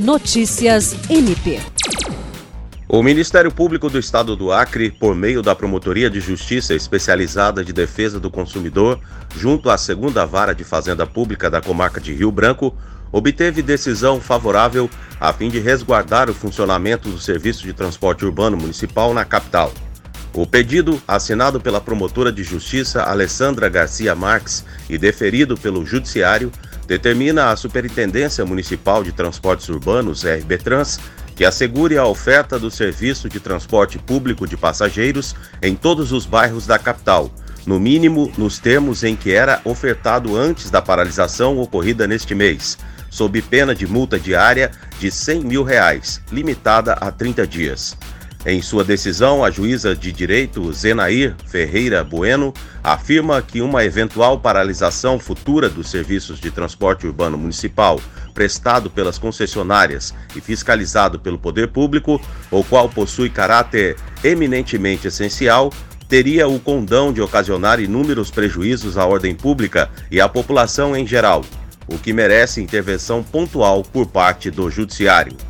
Notícias MP. O Ministério Público do Estado do Acre, por meio da Promotoria de Justiça Especializada de Defesa do Consumidor, junto à Segunda Vara de Fazenda Pública da Comarca de Rio Branco, obteve decisão favorável a fim de resguardar o funcionamento do Serviço de Transporte Urbano Municipal na capital. O pedido, assinado pela promotora de justiça Alessandra Garcia Marques e deferido pelo Judiciário, determina a Superintendência Municipal de Transportes Urbanos, RBTrans, que assegure a oferta do serviço de transporte público de passageiros em todos os bairros da capital, no mínimo nos termos em que era ofertado antes da paralisação ocorrida neste mês, sob pena de multa diária de 100 mil reais, limitada a 30 dias. Em sua decisão, a juíza de direito Zenair Ferreira Bueno afirma que uma eventual paralisação futura dos serviços de transporte urbano municipal prestado pelas concessionárias e fiscalizado pelo poder público, o qual possui caráter eminentemente essencial, teria o condão de ocasionar inúmeros prejuízos à ordem pública e à população em geral, o que merece intervenção pontual por parte do Judiciário.